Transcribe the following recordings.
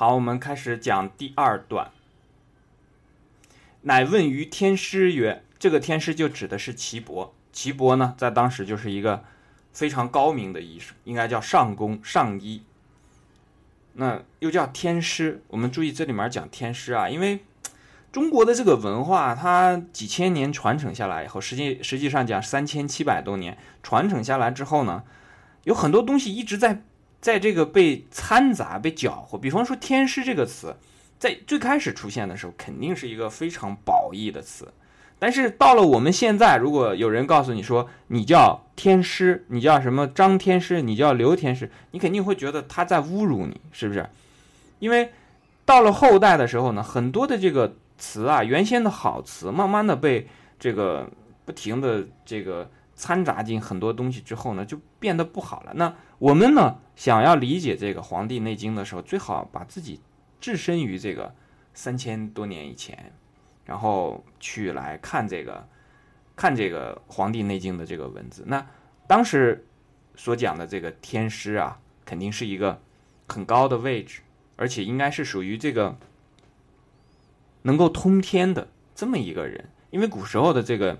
好，我们开始讲第二段。乃问于天师曰：“这个天师就指的是岐伯。岐伯呢，在当时就是一个非常高明的医生，应该叫上公上医。那又叫天师。我们注意这里面讲天师啊，因为中国的这个文化，它几千年传承下来以后，实际实际上讲三千七百多年传承下来之后呢，有很多东西一直在在这个被掺杂、被搅和。比方说“天师”这个词。在最开始出现的时候，肯定是一个非常褒义的词，但是到了我们现在，如果有人告诉你说你叫天师，你叫什么张天师，你叫刘天师，你肯定会觉得他在侮辱你，是不是？因为到了后代的时候呢，很多的这个词啊，原先的好词，慢慢的被这个不停的这个掺杂进很多东西之后呢，就变得不好了。那我们呢，想要理解这个《黄帝内经》的时候，最好把自己。置身于这个三千多年以前，然后去来看这个看这个《黄帝内经》的这个文字，那当时所讲的这个天师啊，肯定是一个很高的位置，而且应该是属于这个能够通天的这么一个人。因为古时候的这个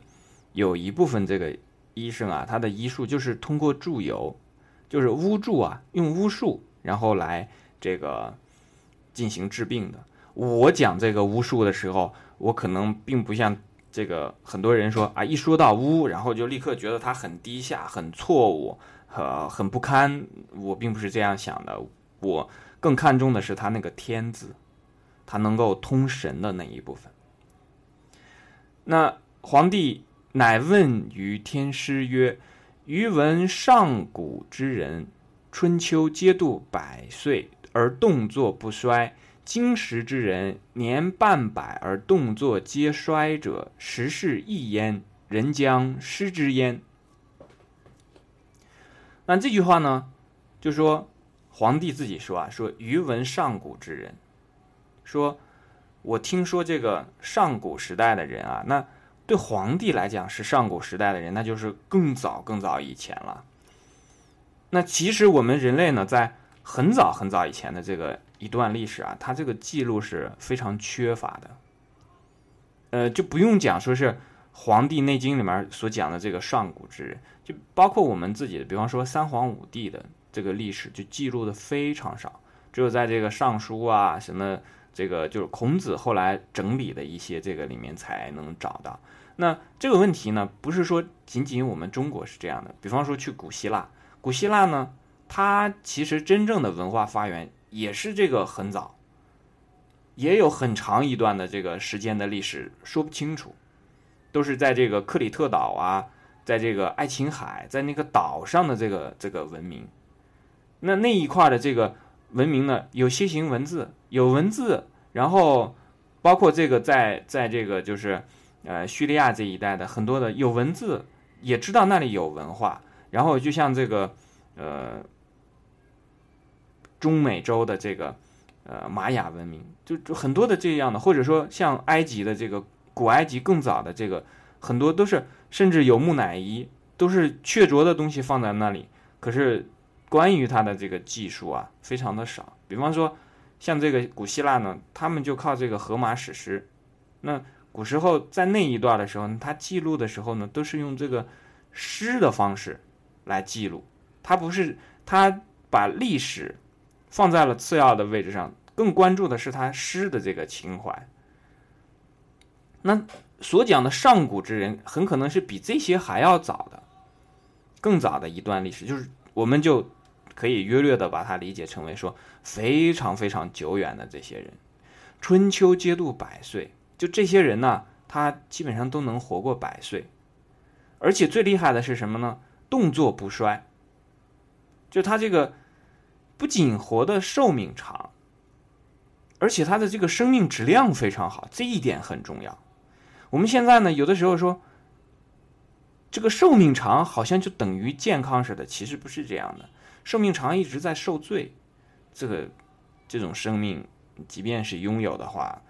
有一部分这个医生啊，他的医术就是通过祝由，就是巫祝啊，用巫术然后来这个。进行治病的。我讲这个巫术的时候，我可能并不像这个很多人说啊，一说到巫，然后就立刻觉得他很低下、很错误、呃，很不堪。我并不是这样想的，我更看重的是他那个“天”字，他能够通神的那一部分。那皇帝乃问于天师曰：“余闻上古之人，春秋皆度百岁。”而动作不衰，今时之人年半百而动作皆衰者，时是异焉，人将失之焉。那这句话呢，就说皇帝自己说啊，说余闻上古之人，说我听说这个上古时代的人啊，那对皇帝来讲是上古时代的人，那就是更早更早以前了。那其实我们人类呢，在很早很早以前的这个一段历史啊，它这个记录是非常缺乏的。呃，就不用讲说是《黄帝内经》里面所讲的这个上古之人，就包括我们自己的，比方说三皇五帝的这个历史，就记录的非常少，只有在这个《尚书》啊什么这个就是孔子后来整理的一些这个里面才能找到。那这个问题呢，不是说仅仅我们中国是这样的，比方说去古希腊，古希腊呢。它其实真正的文化发源也是这个很早，也有很长一段的这个时间的历史说不清楚，都是在这个克里特岛啊，在这个爱琴海，在那个岛上的这个这个文明，那那一块的这个文明呢，有楔形文字，有文字，然后包括这个在在这个就是呃叙利亚这一带的很多的有文字，也知道那里有文化，然后就像这个呃。中美洲的这个，呃，玛雅文明，就就很多的这样的，或者说像埃及的这个古埃及更早的这个，很多都是甚至有木乃伊，都是确凿的东西放在那里。可是关于它的这个技术啊，非常的少。比方说像这个古希腊呢，他们就靠这个荷马史诗。那古时候在那一段的时候，他记录的时候呢，都是用这个诗的方式来记录，他不是他把历史。放在了次要的位置上，更关注的是他诗的这个情怀。那所讲的上古之人，很可能是比这些还要早的，更早的一段历史，就是我们就可以约略的把它理解成为说非常非常久远的这些人。春秋皆度百岁，就这些人呢，他基本上都能活过百岁，而且最厉害的是什么呢？动作不衰，就他这个。不仅活的寿命长，而且他的这个生命质量非常好，这一点很重要。我们现在呢，有的时候说这个寿命长好像就等于健康似的，其实不是这样的。寿命长一直在受罪，这个这种生命，即便是拥有的话，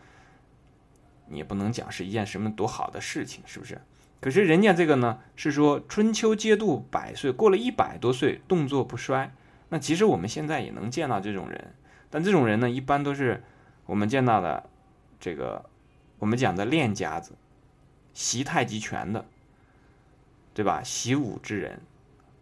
你也不能讲是一件什么多好的事情，是不是？可是人家这个呢，是说春秋皆度百岁，过了一百多岁，动作不衰。那其实我们现在也能见到这种人，但这种人呢，一般都是我们见到的这个我们讲的练家子，习太极拳的，对吧？习武之人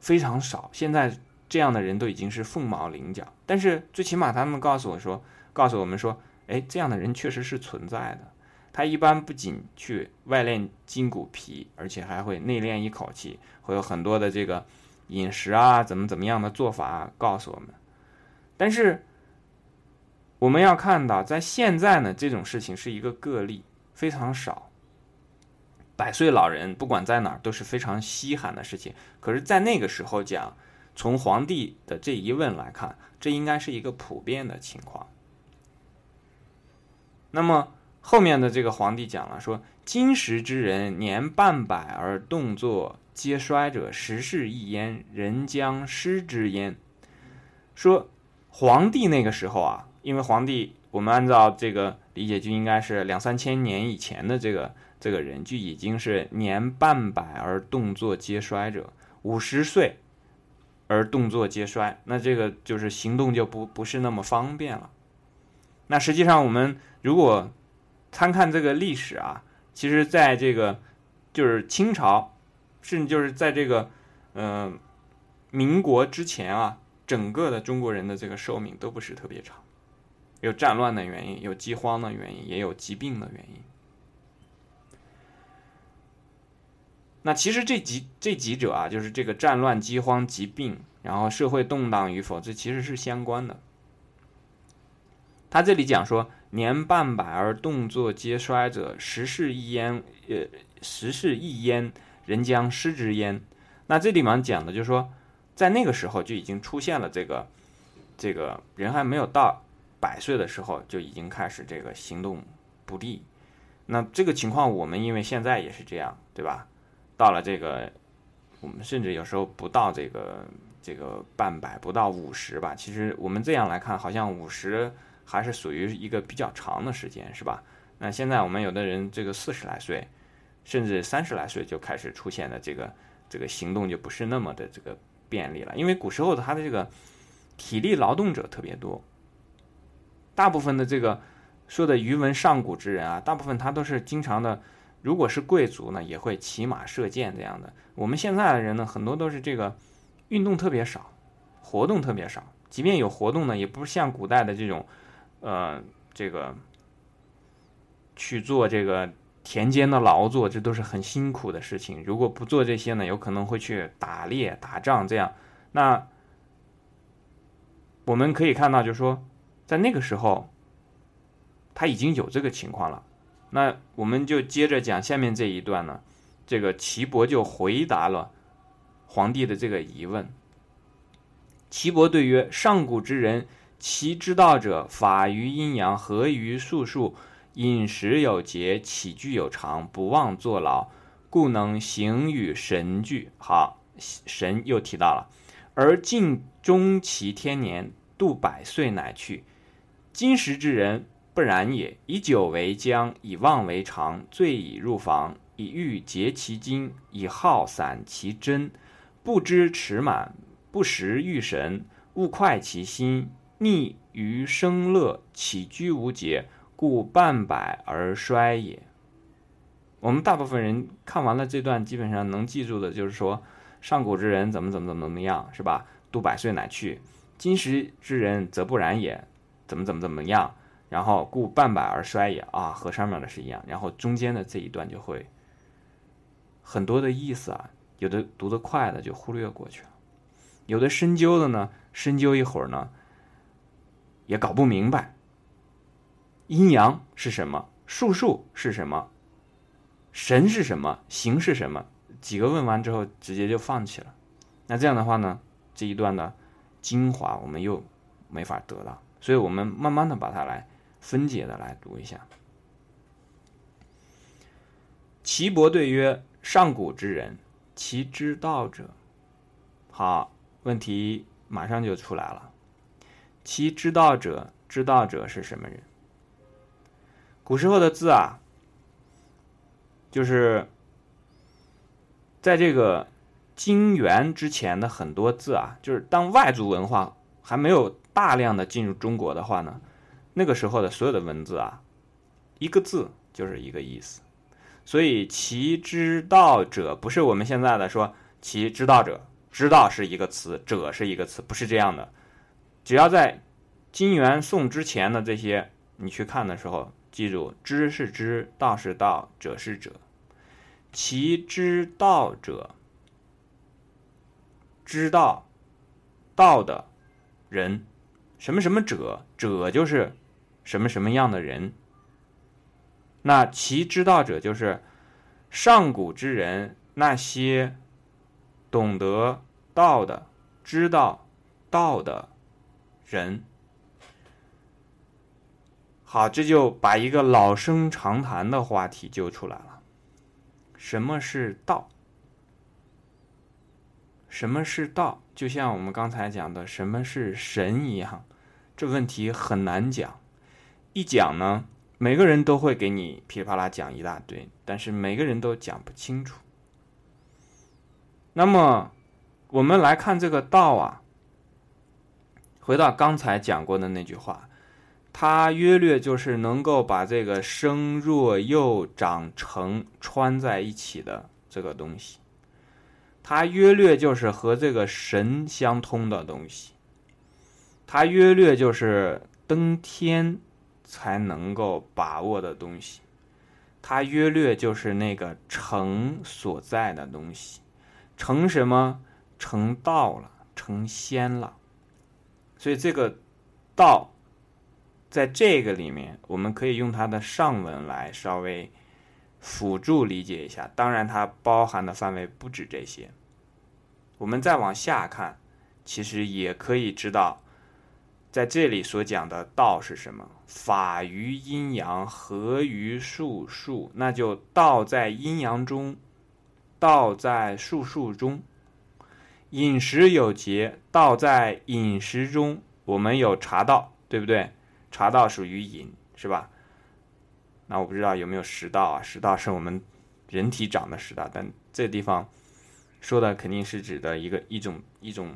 非常少，现在这样的人都已经是凤毛麟角。但是最起码他们告诉我说，告诉我们说，哎，这样的人确实是存在的。他一般不仅去外练筋骨皮，而且还会内练一口气，会有很多的这个饮食啊，怎么怎么样的做法告诉我们。但是我们要看到，在现在呢，这种事情是一个个例，非常少。百岁老人不管在哪儿都是非常稀罕的事情。可是，在那个时候讲，从皇帝的这一问来看，这应该是一个普遍的情况。那么。后面的这个皇帝讲了，说今时之人年半百而动作皆衰者，时势易焉，人将失之焉。说皇帝那个时候啊，因为皇帝我们按照这个理解，就应该是两三千年以前的这个这个人，就已经是年半百而动作皆衰者，五十岁而动作皆衰，那这个就是行动就不不是那么方便了。那实际上我们如果参看这个历史啊，其实在这个就是清朝，甚至就是在这个嗯民国之前啊，整个的中国人的这个寿命都不是特别长，有战乱的原因，有饥荒的原因，也有疾病的原因。那其实这几这几者啊，就是这个战乱、饥荒、疾病，然后社会动荡与否，这其实是相关的。他这里讲说。年半百而动作皆衰者，时势易焉。呃，时势易焉，人将失之焉。那这地方讲的就是说，在那个时候就已经出现了这个，这个人还没有到百岁的时候就已经开始这个行动不利。那这个情况我们因为现在也是这样，对吧？到了这个，我们甚至有时候不到这个这个半百，不到五十吧。其实我们这样来看，好像五十。还是属于一个比较长的时间，是吧？那现在我们有的人这个四十来岁，甚至三十来岁就开始出现的这个这个行动就不是那么的这个便利了，因为古时候的他的这个体力劳动者特别多，大部分的这个说的余文上古之人啊，大部分他都是经常的，如果是贵族呢，也会骑马射箭这样的。我们现在的人呢，很多都是这个运动特别少，活动特别少，即便有活动呢，也不是像古代的这种。呃，这个去做这个田间的劳作，这都是很辛苦的事情。如果不做这些呢，有可能会去打猎、打仗这样。那我们可以看到，就是说，在那个时候，他已经有这个情况了。那我们就接着讲下面这一段呢。这个岐伯就回答了皇帝的这个疑问。岐伯对曰：“上古之人。”其之道者，法于阴阳，合于术数，饮食有节，起居有常，不忘坐劳，故能行与神俱。好，神又提到了，而尽终其天年，度百岁乃去。今时之人不然也，以酒为浆，以妄为常，醉以入房，以欲竭其精，以耗散其真，不知持满，不识欲神，勿快其心。逆于生乐，起居无节，故半百而衰也。我们大部分人看完了这段，基本上能记住的就是说，上古之人怎么怎么怎么怎么样，是吧？度百岁乃去。今时之人则不然也，怎么怎么怎么样？然后故半百而衰也啊，和上面的是一样。然后中间的这一段就会很多的意思啊，有的读得快的就忽略过去了，有的深究的呢，深究一会儿呢。也搞不明白，阴阳是什么，术数是什么，神是什么，形是什么？几个问完之后，直接就放弃了。那这样的话呢，这一段的精华我们又没法得到，所以我们慢慢的把它来分解的来读一下。岐伯对曰：“上古之人，其知道者。”好，问题马上就出来了。其知道者，知道者是什么人？古时候的字啊，就是在这个金元之前的很多字啊，就是当外族文化还没有大量的进入中国的话呢，那个时候的所有的文字啊，一个字就是一个意思。所以其知道者不是我们现在的说其知道者，知道是一个词，者是一个词，不是这样的。只要在金元宋之前的这些，你去看的时候，记住知是知，道是道，者是者。其知道者，知道道的人，什么什么者，者就是什么什么样的人。那其知道者就是上古之人，那些懂得道的、知道道的人。好，这就把一个老生常谈的话题揪出来了。什么是道？什么是道？就像我们刚才讲的，什么是神一样，这问题很难讲。一讲呢？每个人都会给你噼里啪啦讲一大堆，但是每个人都讲不清楚。那么，我们来看这个道啊，回到刚才讲过的那句话，它约略就是能够把这个生、弱、幼、长、成穿在一起的这个东西，它约略就是和这个神相通的东西，它约略就是登天。才能够把握的东西，它约略就是那个成所在的东西，成什么？成道了，成仙了。所以这个道，在这个里面，我们可以用它的上文来稍微辅助理解一下。当然，它包含的范围不止这些。我们再往下看，其实也可以知道。在这里所讲的道是什么？法于阴阳，合于术数，那就道在阴阳中，道在术数中。饮食有节，道在饮食中。我们有茶道，对不对？茶道属于饮，是吧？那我不知道有没有食道啊？食道是我们人体长的食道，但这地方说的肯定是指的一个一种一种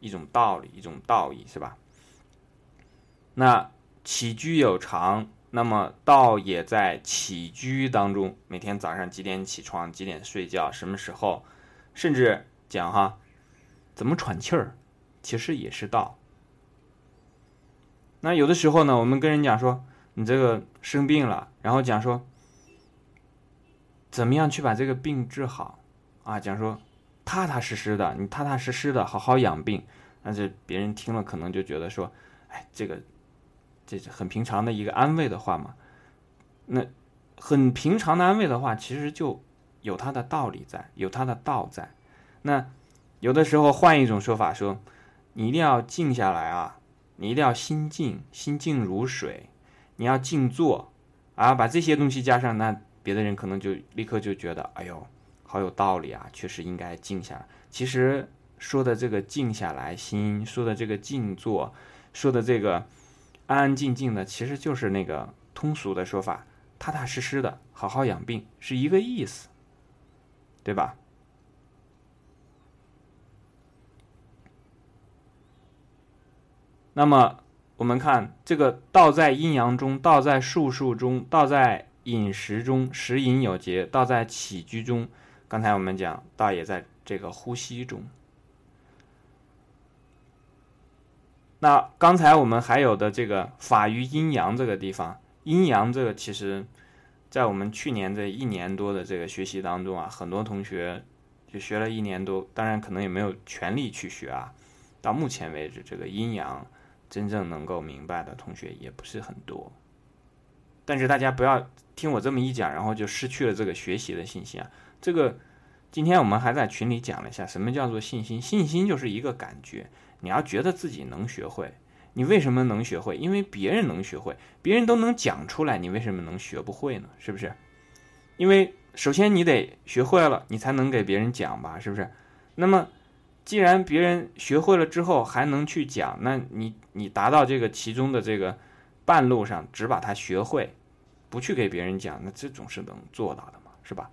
一种道理，一种道义，是吧？那起居有常，那么道也在起居当中。每天早上几点起床，几点睡觉，什么时候，甚至讲哈，怎么喘气儿，其实也是道。那有的时候呢，我们跟人讲说，你这个生病了，然后讲说，怎么样去把这个病治好啊？讲说，踏踏实实的，你踏踏实实的好好养病，那这别人听了可能就觉得说，哎，这个。这是很平常的一个安慰的话嘛？那很平常的安慰的话，其实就有它的道理在，有它的道在。那有的时候换一种说法说，你一定要静下来啊，你一定要心静，心静如水，你要静坐啊，把这些东西加上，那别的人可能就立刻就觉得，哎呦，好有道理啊，确实应该静下来。其实说的这个静下来心，说的这个静坐，说的这个。安安静静的，其实就是那个通俗的说法，踏踏实实的好好养病是一个意思，对吧？那么我们看这个道在阴阳中，道在术数中，道在饮食中，食饮有节，道在起居中。刚才我们讲道也在这个呼吸中。那刚才我们还有的这个法于阴阳这个地方，阴阳这个其实，在我们去年这一年多的这个学习当中啊，很多同学就学了一年多，当然可能也没有全力去学啊。到目前为止，这个阴阳真正能够明白的同学也不是很多。但是大家不要听我这么一讲，然后就失去了这个学习的信心啊。这个今天我们还在群里讲了一下，什么叫做信心？信心就是一个感觉。你要觉得自己能学会，你为什么能学会？因为别人能学会，别人都能讲出来，你为什么能学不会呢？是不是？因为首先你得学会了，你才能给别人讲吧，是不是？那么，既然别人学会了之后还能去讲，那你你达到这个其中的这个半路上，只把它学会，不去给别人讲，那这种是能做到的嘛，是吧？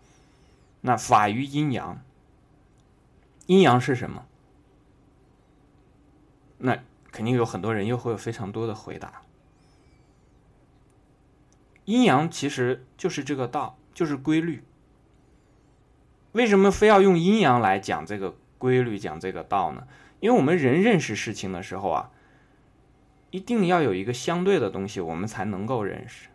那法于阴阳，阴阳是什么？那肯定有很多人又会有非常多的回答。阴阳其实就是这个道，就是规律。为什么非要用阴阳来讲这个规律、讲这个道呢？因为我们人认识事情的时候啊，一定要有一个相对的东西，我们才能够认识。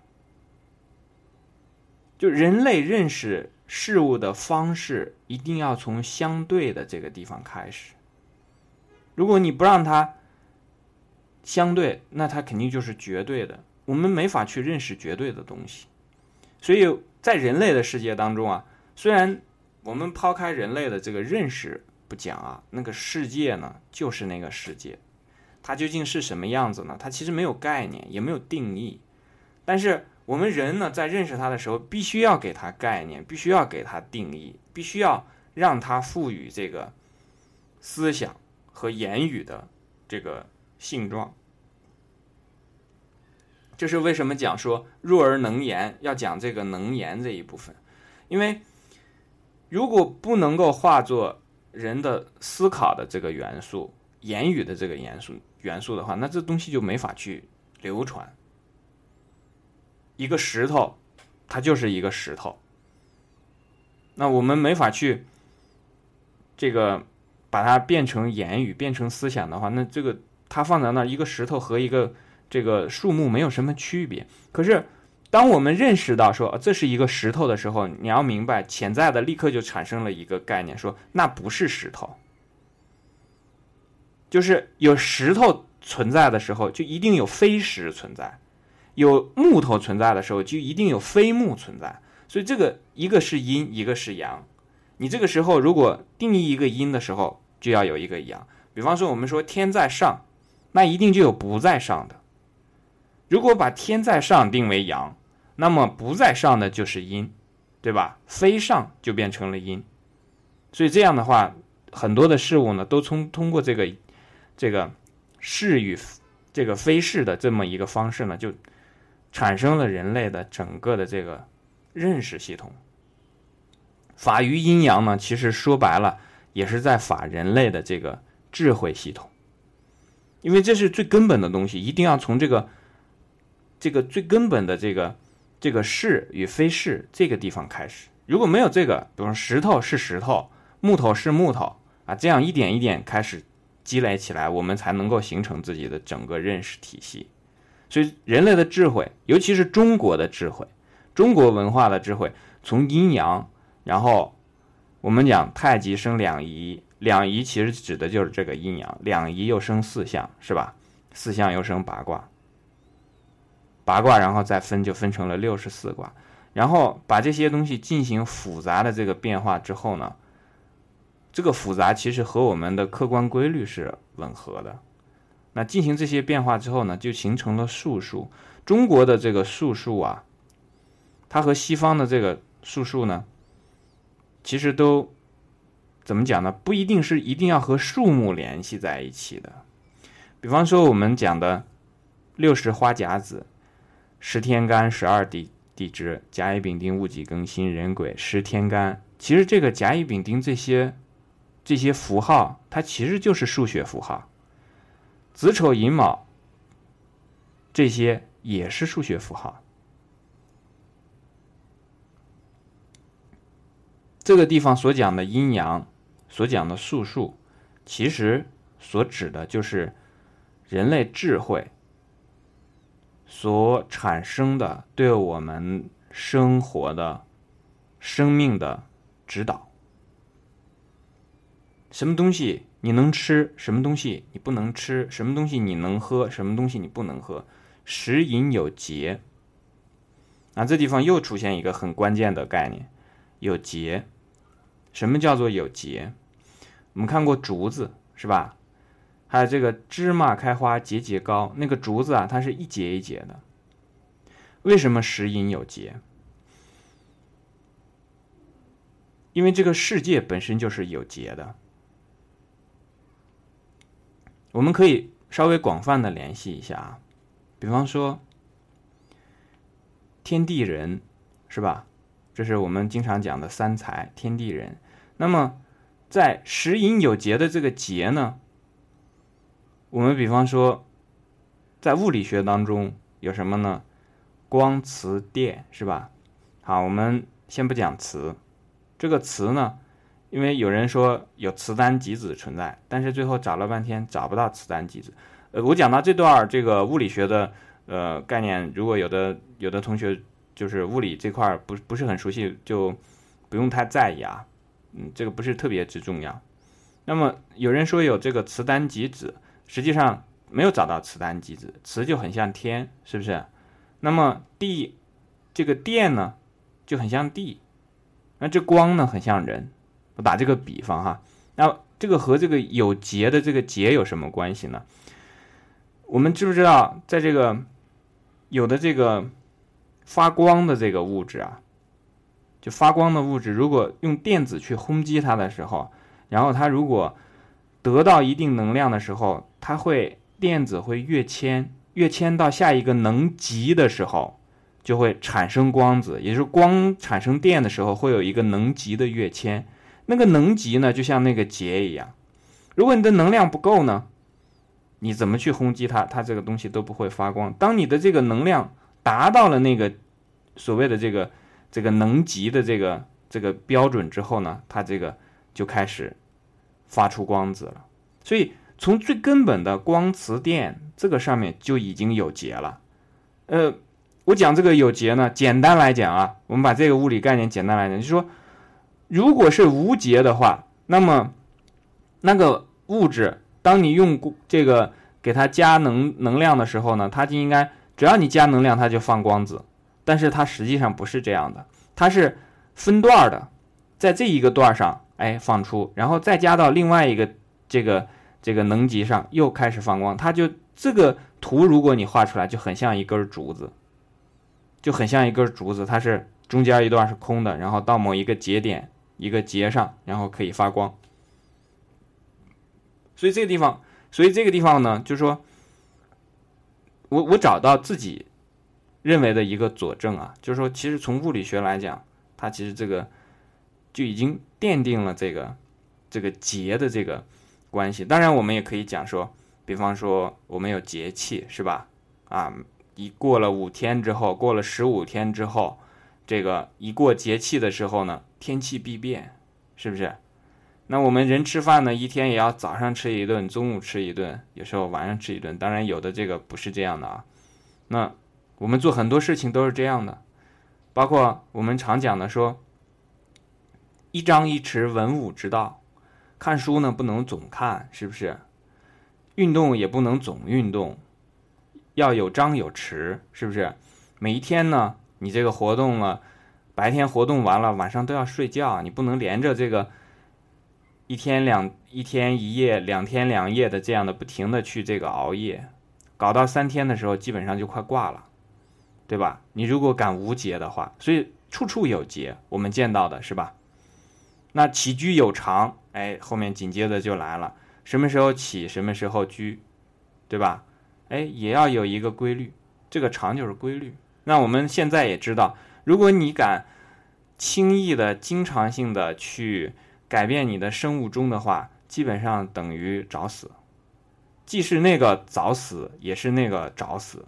就人类认识事物的方式，一定要从相对的这个地方开始。如果你不让它相对，那它肯定就是绝对的。我们没法去认识绝对的东西。所以在人类的世界当中啊，虽然我们抛开人类的这个认识不讲啊，那个世界呢，就是那个世界，它究竟是什么样子呢？它其实没有概念，也没有定义。但是我们人呢，在认识它的时候，必须要给它概念，必须要给它定义，必须要让它赋予这个思想和言语的这个性状。这是为什么讲说弱而能言，要讲这个能言这一部分，因为。如果不能够化作人的思考的这个元素、言语的这个元素元素的话，那这东西就没法去流传。一个石头，它就是一个石头。那我们没法去这个把它变成言语、变成思想的话，那这个它放在那儿，一个石头和一个这个树木没有什么区别。可是。当我们认识到说这是一个石头的时候，你要明白，潜在的立刻就产生了一个概念，说那不是石头。就是有石头存在的时候，就一定有非石存在；有木头存在的时候，就一定有非木存在。所以这个一个是阴，一个是阳。你这个时候如果定义一个阴的时候，就要有一个阳。比方说我们说天在上，那一定就有不在上的。如果把天在上定为阳，那么不在上的就是阴，对吧？非上就变成了阴，所以这样的话，很多的事物呢，都从通过这个这个是与这个非是的这么一个方式呢，就产生了人类的整个的这个认识系统。法于阴阳呢，其实说白了也是在法人类的这个智慧系统，因为这是最根本的东西，一定要从这个。这个最根本的这个这个是与非是这个地方开始，如果没有这个，比如说石头是石头，木头是木头啊，这样一点一点开始积累起来，我们才能够形成自己的整个认识体系。所以人类的智慧，尤其是中国的智慧，中国文化的智慧，从阴阳，然后我们讲太极生两仪，两仪其实指的就是这个阴阳，两仪又生四象，是吧？四象又生八卦。八卦，然后再分，就分成了六十四卦。然后把这些东西进行复杂的这个变化之后呢，这个复杂其实和我们的客观规律是吻合的。那进行这些变化之后呢，就形成了术数。中国的这个术数啊，它和西方的这个术数呢，其实都怎么讲呢？不一定是一定要和数目联系在一起的。比方说我们讲的六十花甲子。十天干，十二地地支，甲乙丙丁戊己庚辛壬癸，十天干。其实这个甲乙丙丁这些这些符号，它其实就是数学符号。子丑寅卯这些也是数学符号。这个地方所讲的阴阳，所讲的数数，其实所指的就是人类智慧。所产生的对我们生活的、生命的指导。什么东西你能吃？什么东西你不能吃？什么东西你能喝？什么东西你不能喝？食饮有节。啊，这地方又出现一个很关键的概念：有节。什么叫做有节？我们看过竹子，是吧？还有这个芝麻开花节节高，那个竹子啊，它是一节一节的。为什么食饮有节？因为这个世界本身就是有节的。我们可以稍微广泛的联系一下啊，比方说天地人，是吧？这是我们经常讲的三才，天地人。那么在食饮有节的这个节呢？我们比方说，在物理学当中有什么呢？光、磁、电，是吧？好，我们先不讲磁，这个磁呢，因为有人说有磁单极子存在，但是最后找了半天找不到磁单极子。呃，我讲到这段这个物理学的呃概念，如果有的有的同学就是物理这块不不是很熟悉，就不用太在意啊。嗯，这个不是特别之重要。那么有人说有这个磁单极子，实际上没有找到磁单极子，磁就很像天，是不是？那么地这个电呢就很像地，那这光呢很像人。我打这个比方哈，那这个和这个有节的这个节有什么关系呢？我们知不知道，在这个有的这个发光的这个物质啊，就发光的物质，如果用电子去轰击它的时候。然后它如果得到一定能量的时候，它会电子会跃迁，跃迁到下一个能级的时候，就会产生光子，也就是光产生电的时候会有一个能级的跃迁。那个能级呢，就像那个结一样。如果你的能量不够呢，你怎么去轰击它，它这个东西都不会发光。当你的这个能量达到了那个所谓的这个这个能级的这个这个标准之后呢，它这个。就开始发出光子了，所以从最根本的光磁电这个上面就已经有结了。呃，我讲这个有结呢，简单来讲啊，我们把这个物理概念简单来讲，就是说，如果是无结的话，那么那个物质，当你用这个给它加能能量的时候呢，它就应该只要你加能量，它就放光子。但是它实际上不是这样的，它是分段的，在这一个段上。哎，放出，然后再加到另外一个这个这个能级上，又开始放光。它就这个图，如果你画出来，就很像一根竹子，就很像一根竹子。它是中间一段是空的，然后到某一个节点一个节上，然后可以发光。所以这个地方，所以这个地方呢，就是说，我我找到自己认为的一个佐证啊，就是说，其实从物理学来讲，它其实这个。就已经奠定了这个这个节的这个关系。当然，我们也可以讲说，比方说我们有节气，是吧？啊，一过了五天之后，过了十五天之后，这个一过节气的时候呢，天气必变，是不是？那我们人吃饭呢，一天也要早上吃一顿，中午吃一顿，有时候晚上吃一顿。当然，有的这个不是这样的啊。那我们做很多事情都是这样的，包括我们常讲的说。一张一弛，文武之道。看书呢，不能总看，是不是？运动也不能总运动，要有张有弛，是不是？每一天呢，你这个活动了，白天活动完了，晚上都要睡觉，你不能连着这个一天两一天一夜，两天两夜的这样的不停的去这个熬夜，搞到三天的时候，基本上就快挂了，对吧？你如果敢无节的话，所以处处有节，我们见到的是吧？那起居有常，哎，后面紧接着就来了，什么时候起，什么时候居，对吧？哎，也要有一个规律，这个常就是规律。那我们现在也知道，如果你敢轻易的、经常性的去改变你的生物钟的话，基本上等于找死，既是那个早死，也是那个找死。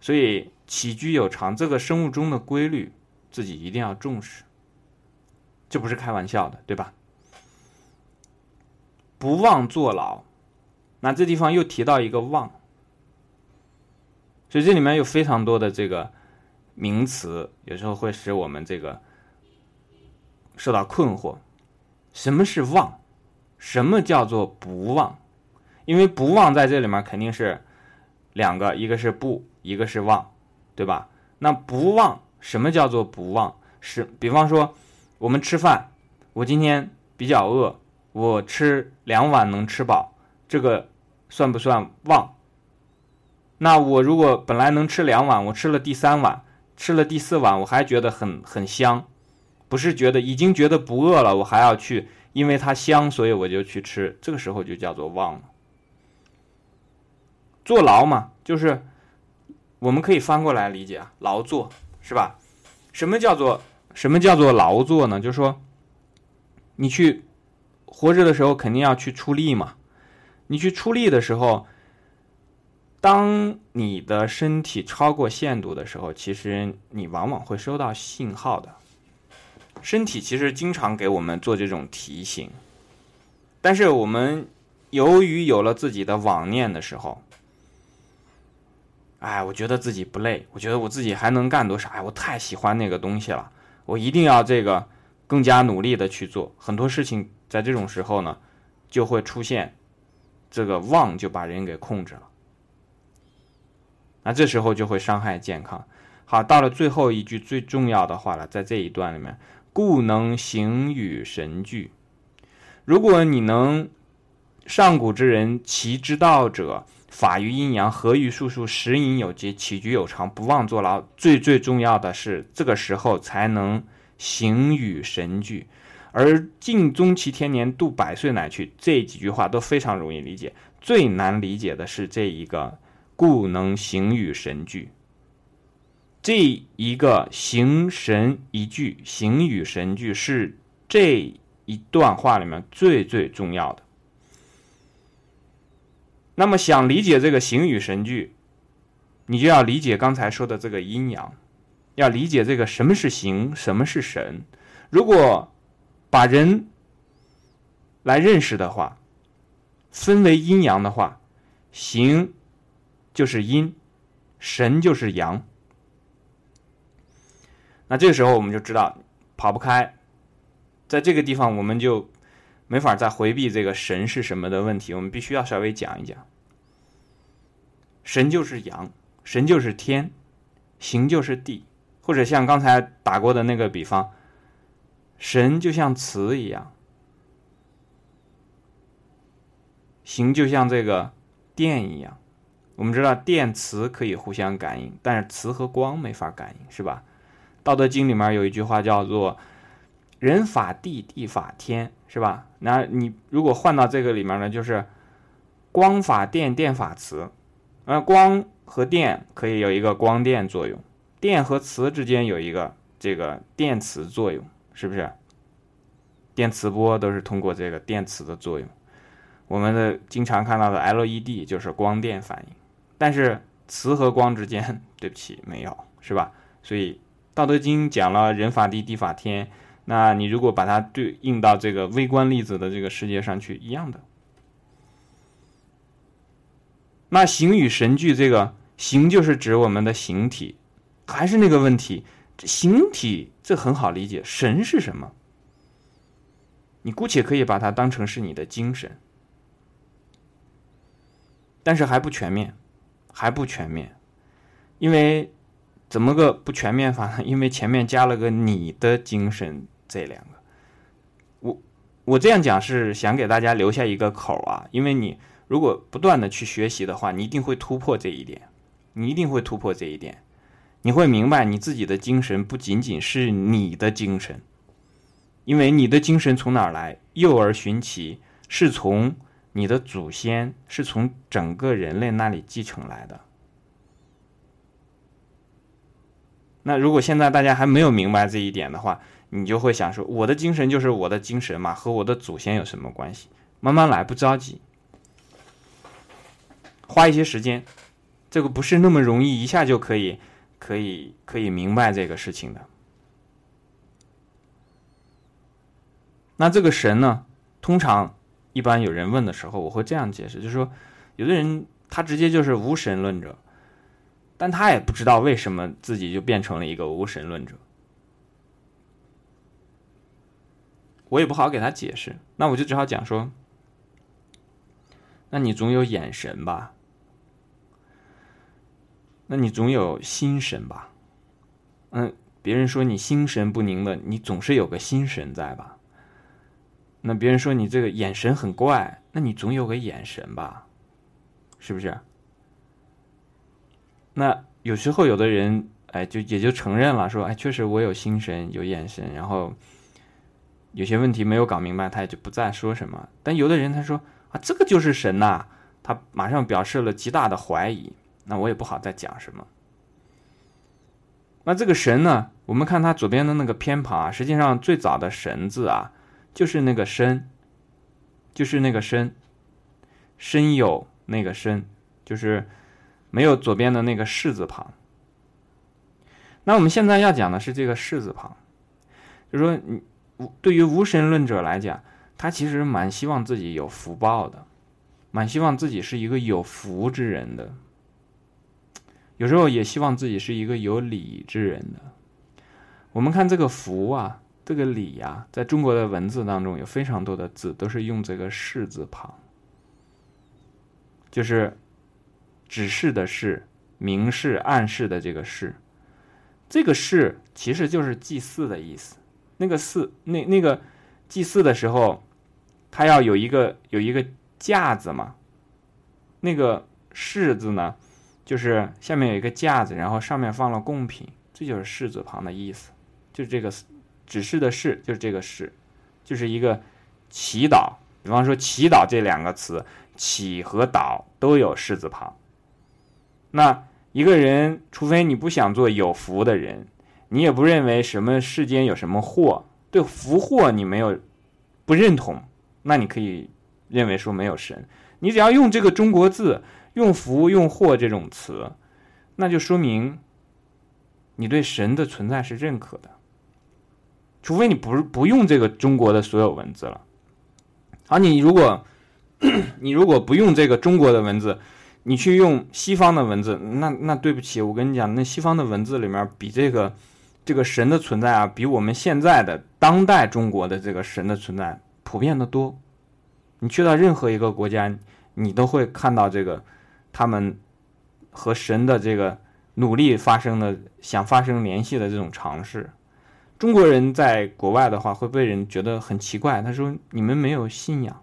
所以起居有常这个生物钟的规律，自己一定要重视。这不是开玩笑的，对吧？不忘坐牢，那这地方又提到一个忘，所以这里面有非常多的这个名词，有时候会使我们这个受到困惑。什么是忘？什么叫做不忘？因为不忘在这里面肯定是两个，一个是不，一个是忘，对吧？那不忘，什么叫做不忘？是比方说。我们吃饭，我今天比较饿，我吃两碗能吃饱，这个算不算忘？那我如果本来能吃两碗，我吃了第三碗，吃了第四碗，我还觉得很很香，不是觉得已经觉得不饿了，我还要去，因为它香，所以我就去吃，这个时候就叫做忘了。坐牢嘛，就是我们可以翻过来理解啊，劳作是吧？什么叫做？什么叫做劳作呢？就是说，你去活着的时候肯定要去出力嘛。你去出力的时候，当你的身体超过限度的时候，其实你往往会收到信号的。身体其实经常给我们做这种提醒，但是我们由于有了自己的妄念的时候，哎，我觉得自己不累，我觉得我自己还能干多少？哎，我太喜欢那个东西了，我一定要这个更加努力的去做。很多事情在这种时候呢，就会出现这个妄就把人给控制了，那这时候就会伤害健康。好，到了最后一句最重要的话了，在这一段里面，故能形与神俱。如果你能上古之人，其之道者。法于阴阳，合于术数，食饮有节，起居有常，不忘坐牢。最最重要的是，这个时候才能形与神俱。而尽终其天年，度百岁乃去。这几句话都非常容易理解，最难理解的是这一个“故能形与神俱”。这一个形神一句，形与神俱是这一段话里面最最重要的。那么想理解这个形与神俱，你就要理解刚才说的这个阴阳，要理解这个什么是形，什么是神。如果把人来认识的话，分为阴阳的话，形就是阴，神就是阳。那这个时候我们就知道跑不开，在这个地方我们就。没法再回避这个神是什么的问题，我们必须要稍微讲一讲。神就是阳，神就是天，形就是地，或者像刚才打过的那个比方，神就像磁一样，形就像这个电一样。我们知道电磁可以互相感应，但是磁和光没法感应，是吧？《道德经》里面有一句话叫做。人法地，地法天，是吧？那你如果换到这个里面呢，就是光法电，电法磁。那光和电可以有一个光电作用，电和磁之间有一个这个电磁作用，是不是？电磁波都是通过这个电磁的作用。我们的经常看到的 LED 就是光电反应，但是磁和光之间，对不起，没有，是吧？所以《道德经》讲了人法地，地法天。那你如果把它对应到这个微观粒子的这个世界上去，一样的。那形与神俱，这个形就是指我们的形体，还是那个问题，形体这很好理解，神是什么？你姑且可以把它当成是你的精神，但是还不全面，还不全面，因为怎么个不全面法呢？因为前面加了个你的精神。这两个，我我这样讲是想给大家留下一个口啊，因为你如果不断的去学习的话，你一定会突破这一点，你一定会突破这一点，你会明白你自己的精神不仅仅是你的精神，因为你的精神从哪儿来？幼儿寻奇是从你的祖先，是从整个人类那里继承来的。那如果现在大家还没有明白这一点的话，你就会想说，我的精神就是我的精神嘛，和我的祖先有什么关系？慢慢来，不着急，花一些时间，这个不是那么容易一下就可以，可以，可以明白这个事情的。那这个神呢，通常一般有人问的时候，我会这样解释，就是说，有的人他直接就是无神论者，但他也不知道为什么自己就变成了一个无神论者。我也不好给他解释，那我就只好讲说：，那你总有眼神吧？那你总有心神吧？嗯，别人说你心神不宁的，你总是有个心神在吧？那别人说你这个眼神很怪，那你总有个眼神吧？是不是？那有时候有的人，哎，就也就承认了，说，哎，确实我有心神，有眼神，然后。有些问题没有搞明白，他也就不再说什么。但有的人他说啊，这个就是神呐，他马上表示了极大的怀疑。那我也不好再讲什么。那这个神呢，我们看他左边的那个偏旁啊，实际上最早的神字啊，就是那个身，就是那个身，身有那个身，就是没有左边的那个士字旁。那我们现在要讲的是这个士字旁，就是说，你对于无神论者来讲，他其实蛮希望自己有福报的，蛮希望自己是一个有福之人的，有时候也希望自己是一个有理之人的。我们看这个福啊，这个理呀，在中国的文字当中有非常多的字都是用这个士字旁，就是指示的示、明示、暗示的这个示。这个示其实就是祭祀的意思。那个祀，那那个祭祀的时候，他要有一个有一个架子嘛。那个示字呢，就是下面有一个架子，然后上面放了贡品，这就是示字旁的意思。就是这个指示的示，就是这个示，就是一个祈祷。比方说“祈祷”这两个词，“祈”和“祷”都有示字旁。那。一个人，除非你不想做有福的人，你也不认为什么世间有什么祸，对福祸你没有不认同，那你可以认为说没有神。你只要用这个中国字，用福用祸这种词，那就说明你对神的存在是认可的。除非你不不用这个中国的所有文字了，而你如果 你如果不用这个中国的文字。你去用西方的文字，那那对不起，我跟你讲，那西方的文字里面比这个这个神的存在啊，比我们现在的当代中国的这个神的存在普遍的多。你去到任何一个国家，你都会看到这个他们和神的这个努力发生的想发生联系的这种尝试。中国人在国外的话，会被人觉得很奇怪，他说你们没有信仰，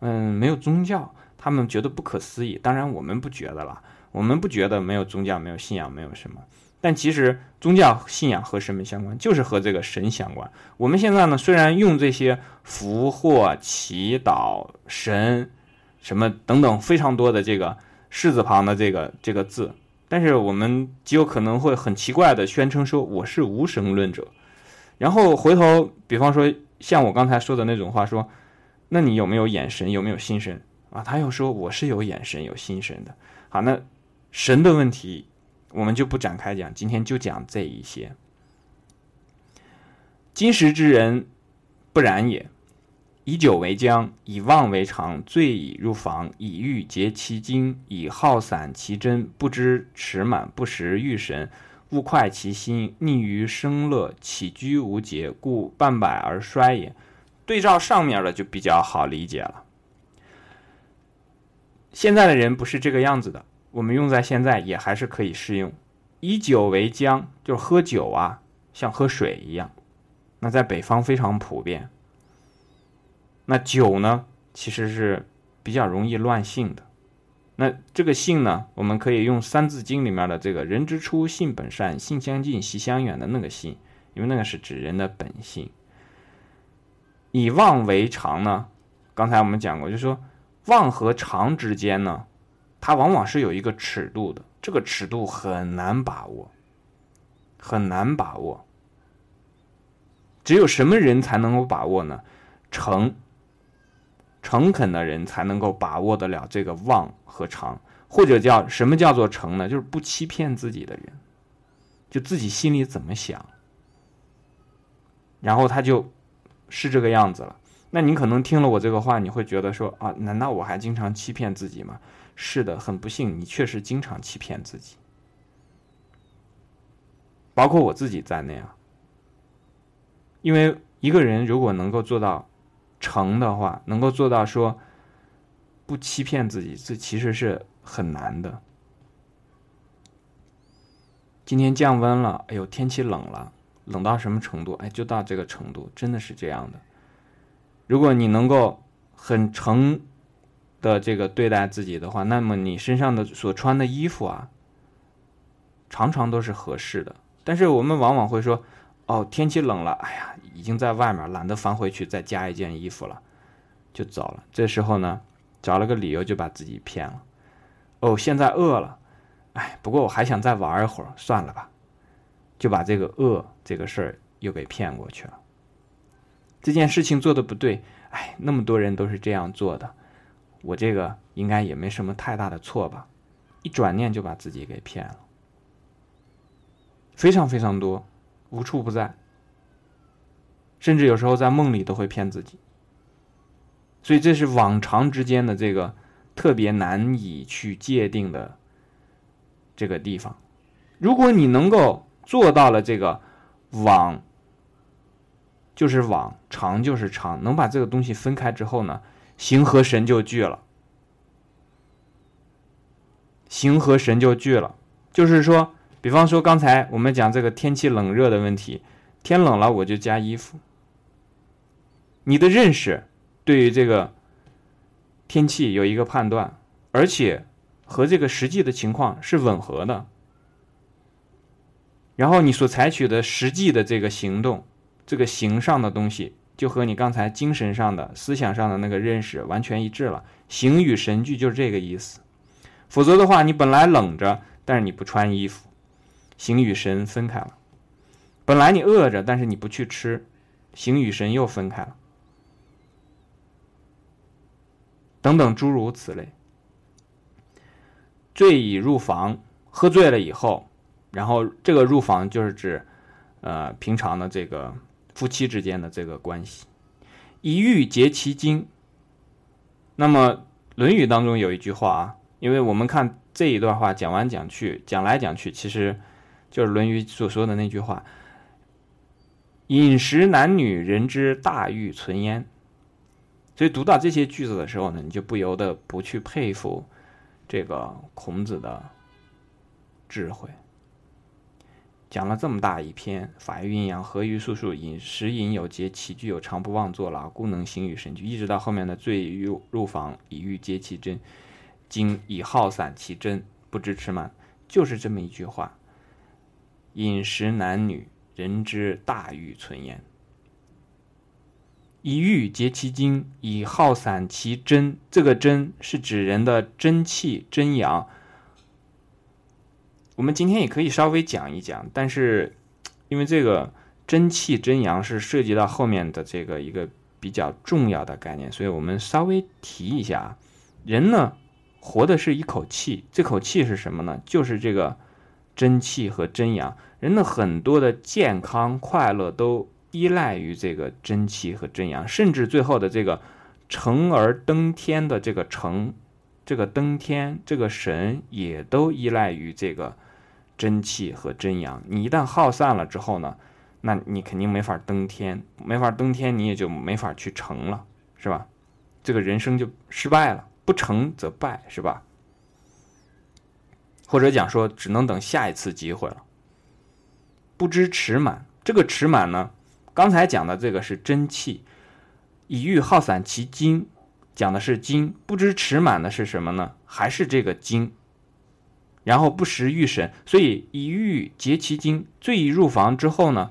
嗯，没有宗教。他们觉得不可思议，当然我们不觉得了。我们不觉得没有宗教、没有信仰、没有什么。但其实宗教信仰和什么相关？就是和这个神相关。我们现在呢，虽然用这些福祸、祈祷、神什么等等非常多的这个士字旁的这个这个字，但是我们极有可能会很奇怪的宣称说我是无神论者，然后回头比方说像我刚才说的那种话说，那你有没有眼神？有没有心神？啊，他又说我是有眼神、有心神的。好，那神的问题我们就不展开讲，今天就讲这一些。今时之人不然也，以酒为浆，以妄为常，醉以入房，以欲竭其精，以耗散其真，不知持满，不识欲神，勿快其心，溺于生乐，起居无节，故半百而衰也。对照上面的就比较好理解了。现在的人不是这个样子的，我们用在现在也还是可以适用。以酒为浆，就是喝酒啊，像喝水一样。那在北方非常普遍。那酒呢，其实是比较容易乱性的。那这个性呢，我们可以用《三字经》里面的这个“人之初，性本善，性相近，习相远”的那个性，因为那个是指人的本性。以妄为常呢，刚才我们讲过，就是说。妄和常之间呢，它往往是有一个尺度的，这个尺度很难把握，很难把握。只有什么人才能够把握呢？诚、诚恳的人才能够把握得了这个望和长，或者叫什么叫做诚呢？就是不欺骗自己的人，就自己心里怎么想，然后他就是这个样子了。那你可能听了我这个话，你会觉得说啊，难道我还经常欺骗自己吗？是的，很不幸，你确实经常欺骗自己，包括我自己在内啊。因为一个人如果能够做到成的话，能够做到说不欺骗自己，这其实是很难的。今天降温了，哎呦，天气冷了，冷到什么程度？哎，就到这个程度，真的是这样的。如果你能够很诚的这个对待自己的话，那么你身上的所穿的衣服啊，常常都是合适的。但是我们往往会说，哦，天气冷了，哎呀，已经在外面，懒得翻回去再加一件衣服了，就走了。这时候呢，找了个理由就把自己骗了。哦，现在饿了，哎，不过我还想再玩一会儿，算了吧，就把这个饿这个事儿又给骗过去了。这件事情做的不对，哎，那么多人都是这样做的，我这个应该也没什么太大的错吧？一转念就把自己给骗了，非常非常多，无处不在，甚至有时候在梦里都会骗自己。所以这是往常之间的这个特别难以去界定的这个地方。如果你能够做到了这个往，就是往常就是常，能把这个东西分开之后呢，形和神就聚了。形和神就聚了，就是说，比方说刚才我们讲这个天气冷热的问题，天冷了我就加衣服。你的认识对于这个天气有一个判断，而且和这个实际的情况是吻合的。然后你所采取的实际的这个行动，这个形上的东西，就和你刚才精神上的思想上的那个认识完全一致了。形与神俱就是这个意思。否则的话，你本来冷着，但是你不穿衣服，形与神分开了；本来你饿着，但是你不去吃，形与神又分开了。等等诸如此类。醉已入房，喝醉了以后，然后这个入房就是指，呃，平常的这个夫妻之间的这个关系。一欲结其精。那么《论语》当中有一句话啊。因为我们看这一段话讲完讲去讲来讲去，其实就是《论语》所说的那句话：“饮食男女，人之大欲存焉。”所以读到这些句子的时候呢，你就不由得不去佩服这个孔子的智慧。讲了这么大一篇，法于阴阳，合于术数，饮食饮有节，起居有常，不忘作劳，故能形与神俱。一直到后面的“醉入入房，以欲竭其真。”今以耗散其真，不知持满，就是这么一句话。饮食男女，人之大欲存焉。以欲结其精，以耗散其真。这个真是指人的真气真阳。我们今天也可以稍微讲一讲，但是 因为这个真气真阳是涉及到后面的这个一个比较重要的概念，所以我们稍微提一下啊。人呢？活的是一口气，这口气是什么呢？就是这个真气和真阳。人的很多的健康快乐都依赖于这个真气和真阳，甚至最后的这个成而登天的这个成，这个登天这个神也都依赖于这个真气和真阳。你一旦耗散了之后呢，那你肯定没法登天，没法登天，你也就没法去成了，是吧？这个人生就失败了。不成则败，是吧？或者讲说，只能等下一次机会了。不知持满，这个持满呢？刚才讲的这个是真气，以欲耗散其精，讲的是精。不知持满的是什么呢？还是这个精。然后不食欲神，所以以欲结其精。醉已入房之后呢，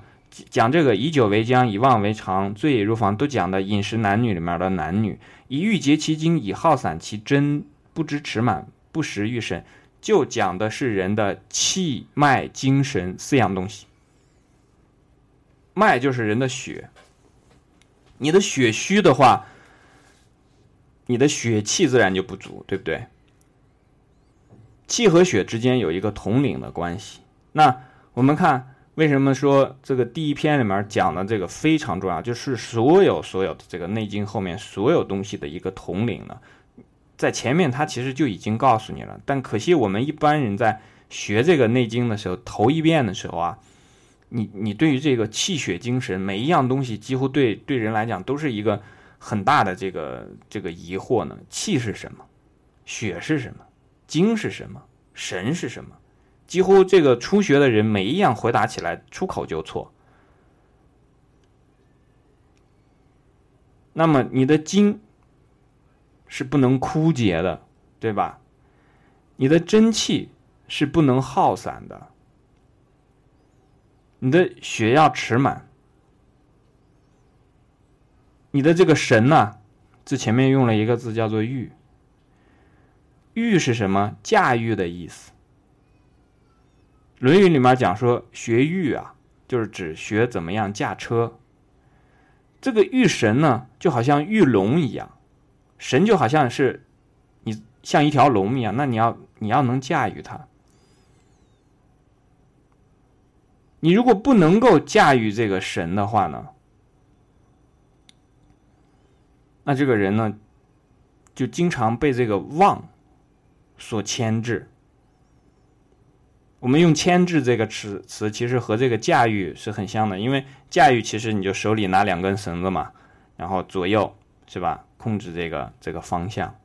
讲这个以酒为浆，以妄为常。醉已入房都讲的饮食男女里面的男女。以欲结其精，以耗散其真，不知持满，不食欲神，就讲的是人的气脉、精神四样东西。脉就是人的血，你的血虚的话，你的血气自然就不足，对不对？气和血之间有一个统领的关系。那我们看。为什么说这个第一篇里面讲的这个非常重要？就是所有所有的这个《内经》后面所有东西的一个统领呢？在前面他其实就已经告诉你了，但可惜我们一般人在学这个《内经》的时候，头一遍的时候啊，你你对于这个气血精神每一样东西，几乎对对人来讲都是一个很大的这个这个疑惑呢。气是什么？血是什么？精是什么？神是什么？几乎这个初学的人，每一样回答起来出口就错。那么你的精是不能枯竭的，对吧？你的真气是不能耗散的，你的血要持满，你的这个神呢，这前面用了一个字叫做“欲”，“御”是什么？驾驭的意思。《论语》里面讲说学御啊，就是指学怎么样驾车。这个御神呢，就好像御龙一样，神就好像是你像一条龙一样，那你要你要能驾驭它。你如果不能够驾驭这个神的话呢，那这个人呢，就经常被这个妄所牵制。我们用“牵制”这个词词，其实和这个驾驭是很像的，因为驾驭其实你就手里拿两根绳子嘛，然后左右是吧，控制这个这个方向。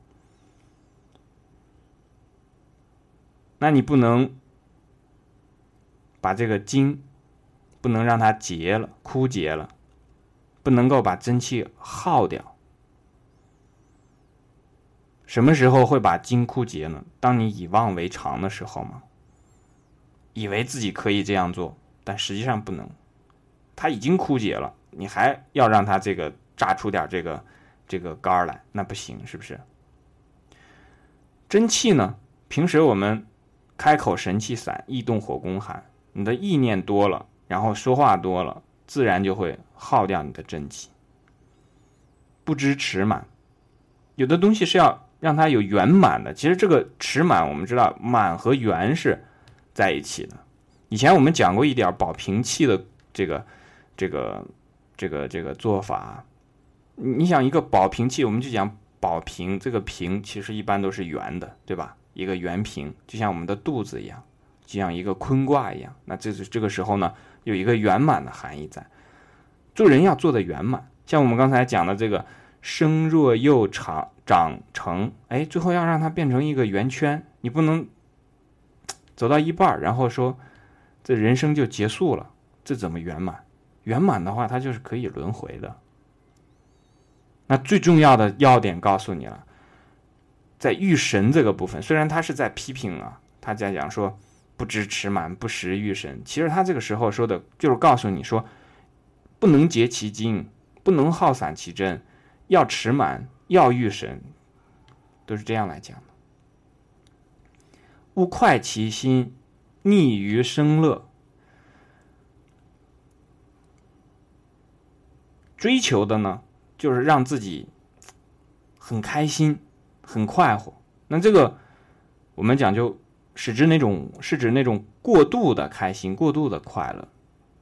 那你不能把这个精不能让它结了、枯竭了，不能够把真气耗掉。什么时候会把精枯竭呢？当你以妄为常的时候吗？以为自己可以这样做，但实际上不能。它已经枯竭了，你还要让它这个榨出点这个这个干来，那不行，是不是？真气呢？平时我们。开口神气散，意动火攻寒。你的意念多了，然后说话多了，自然就会耗掉你的真气。不知持满，有的东西是要让它有圆满的。其实这个持满，我们知道满和圆是在一起的。以前我们讲过一点保平气的这个这个这个这个做法。你想一个保平气，我们就讲保平，这个平其实一般都是圆的，对吧？一个圆平，就像我们的肚子一样，就像一个坤卦一样。那这是这个时候呢，有一个圆满的含义在。做人要做的圆满，像我们刚才讲的这个生若又长长成，哎，最后要让它变成一个圆圈。你不能走到一半然后说这人生就结束了，这怎么圆满？圆满的话，它就是可以轮回的。那最重要的要点告诉你了。在遇神这个部分，虽然他是在批评啊，他在讲说不知持满，不识遇神。其实他这个时候说的就是告诉你说，不能结其精，不能耗散其真，要持满，要遇神，都是这样来讲的。勿快其心，逆于生乐，追求的呢，就是让自己很开心。很快活，那这个我们讲究是指那种是指那种过度的开心、过度的快乐，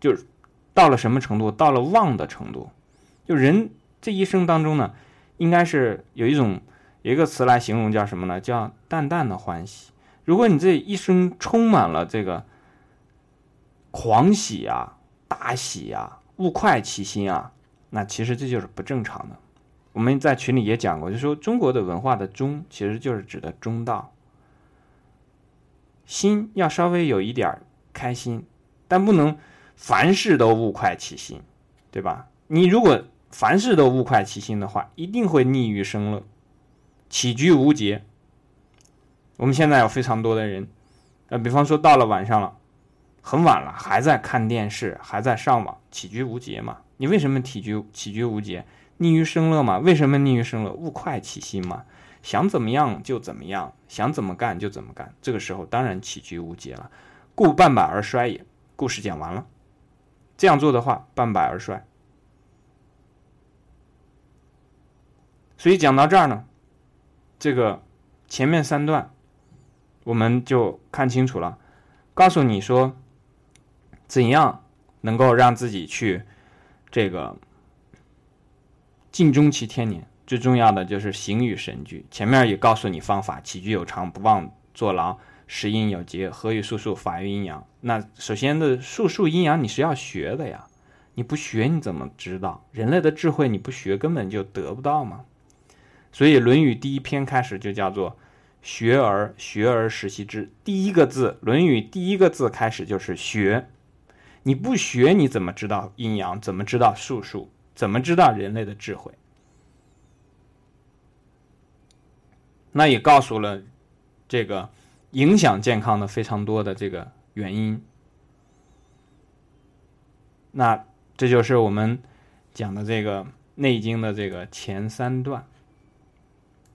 就是到了什么程度？到了忘的程度。就人这一生当中呢，应该是有一种有一个词来形容，叫什么呢？叫淡淡的欢喜。如果你这一生充满了这个狂喜啊、大喜啊、勿快其心啊，那其实这就是不正常的。我们在群里也讲过，就说中国的文化的中，其实就是指的中道。心要稍微有一点开心，但不能凡事都物快其心，对吧？你如果凡事都勿快其心的话，一定会逆于生乐，起居无节。我们现在有非常多的人，呃，比方说到了晚上了，很晚了，还在看电视，还在上网，起居无节嘛？你为什么起居起居无节？逆于生乐嘛？为什么逆于生乐？勿快其心嘛？想怎么样就怎么样，想怎么干就怎么干。这个时候当然起居无节了，故半百而衰也。故事讲完了，这样做的话，半百而衰。所以讲到这儿呢，这个前面三段我们就看清楚了，告诉你说怎样能够让自己去这个。尽终其天年，最重要的就是形与神俱。前面也告诉你方法：起居有常，不忘坐牢；食阴有节，和与术数，法于阴阳。那首先的术数阴阳你是要学的呀，你不学你怎么知道？人类的智慧你不学根本就得不到嘛。所以《论语》第一篇开始就叫做“学而学而时习之”。第一个字，《论语》第一个字开始就是学。你不学你怎么知道阴阳？怎么知道术数？怎么知道人类的智慧？那也告诉了这个影响健康的非常多的这个原因。那这就是我们讲的这个《内经》的这个前三段。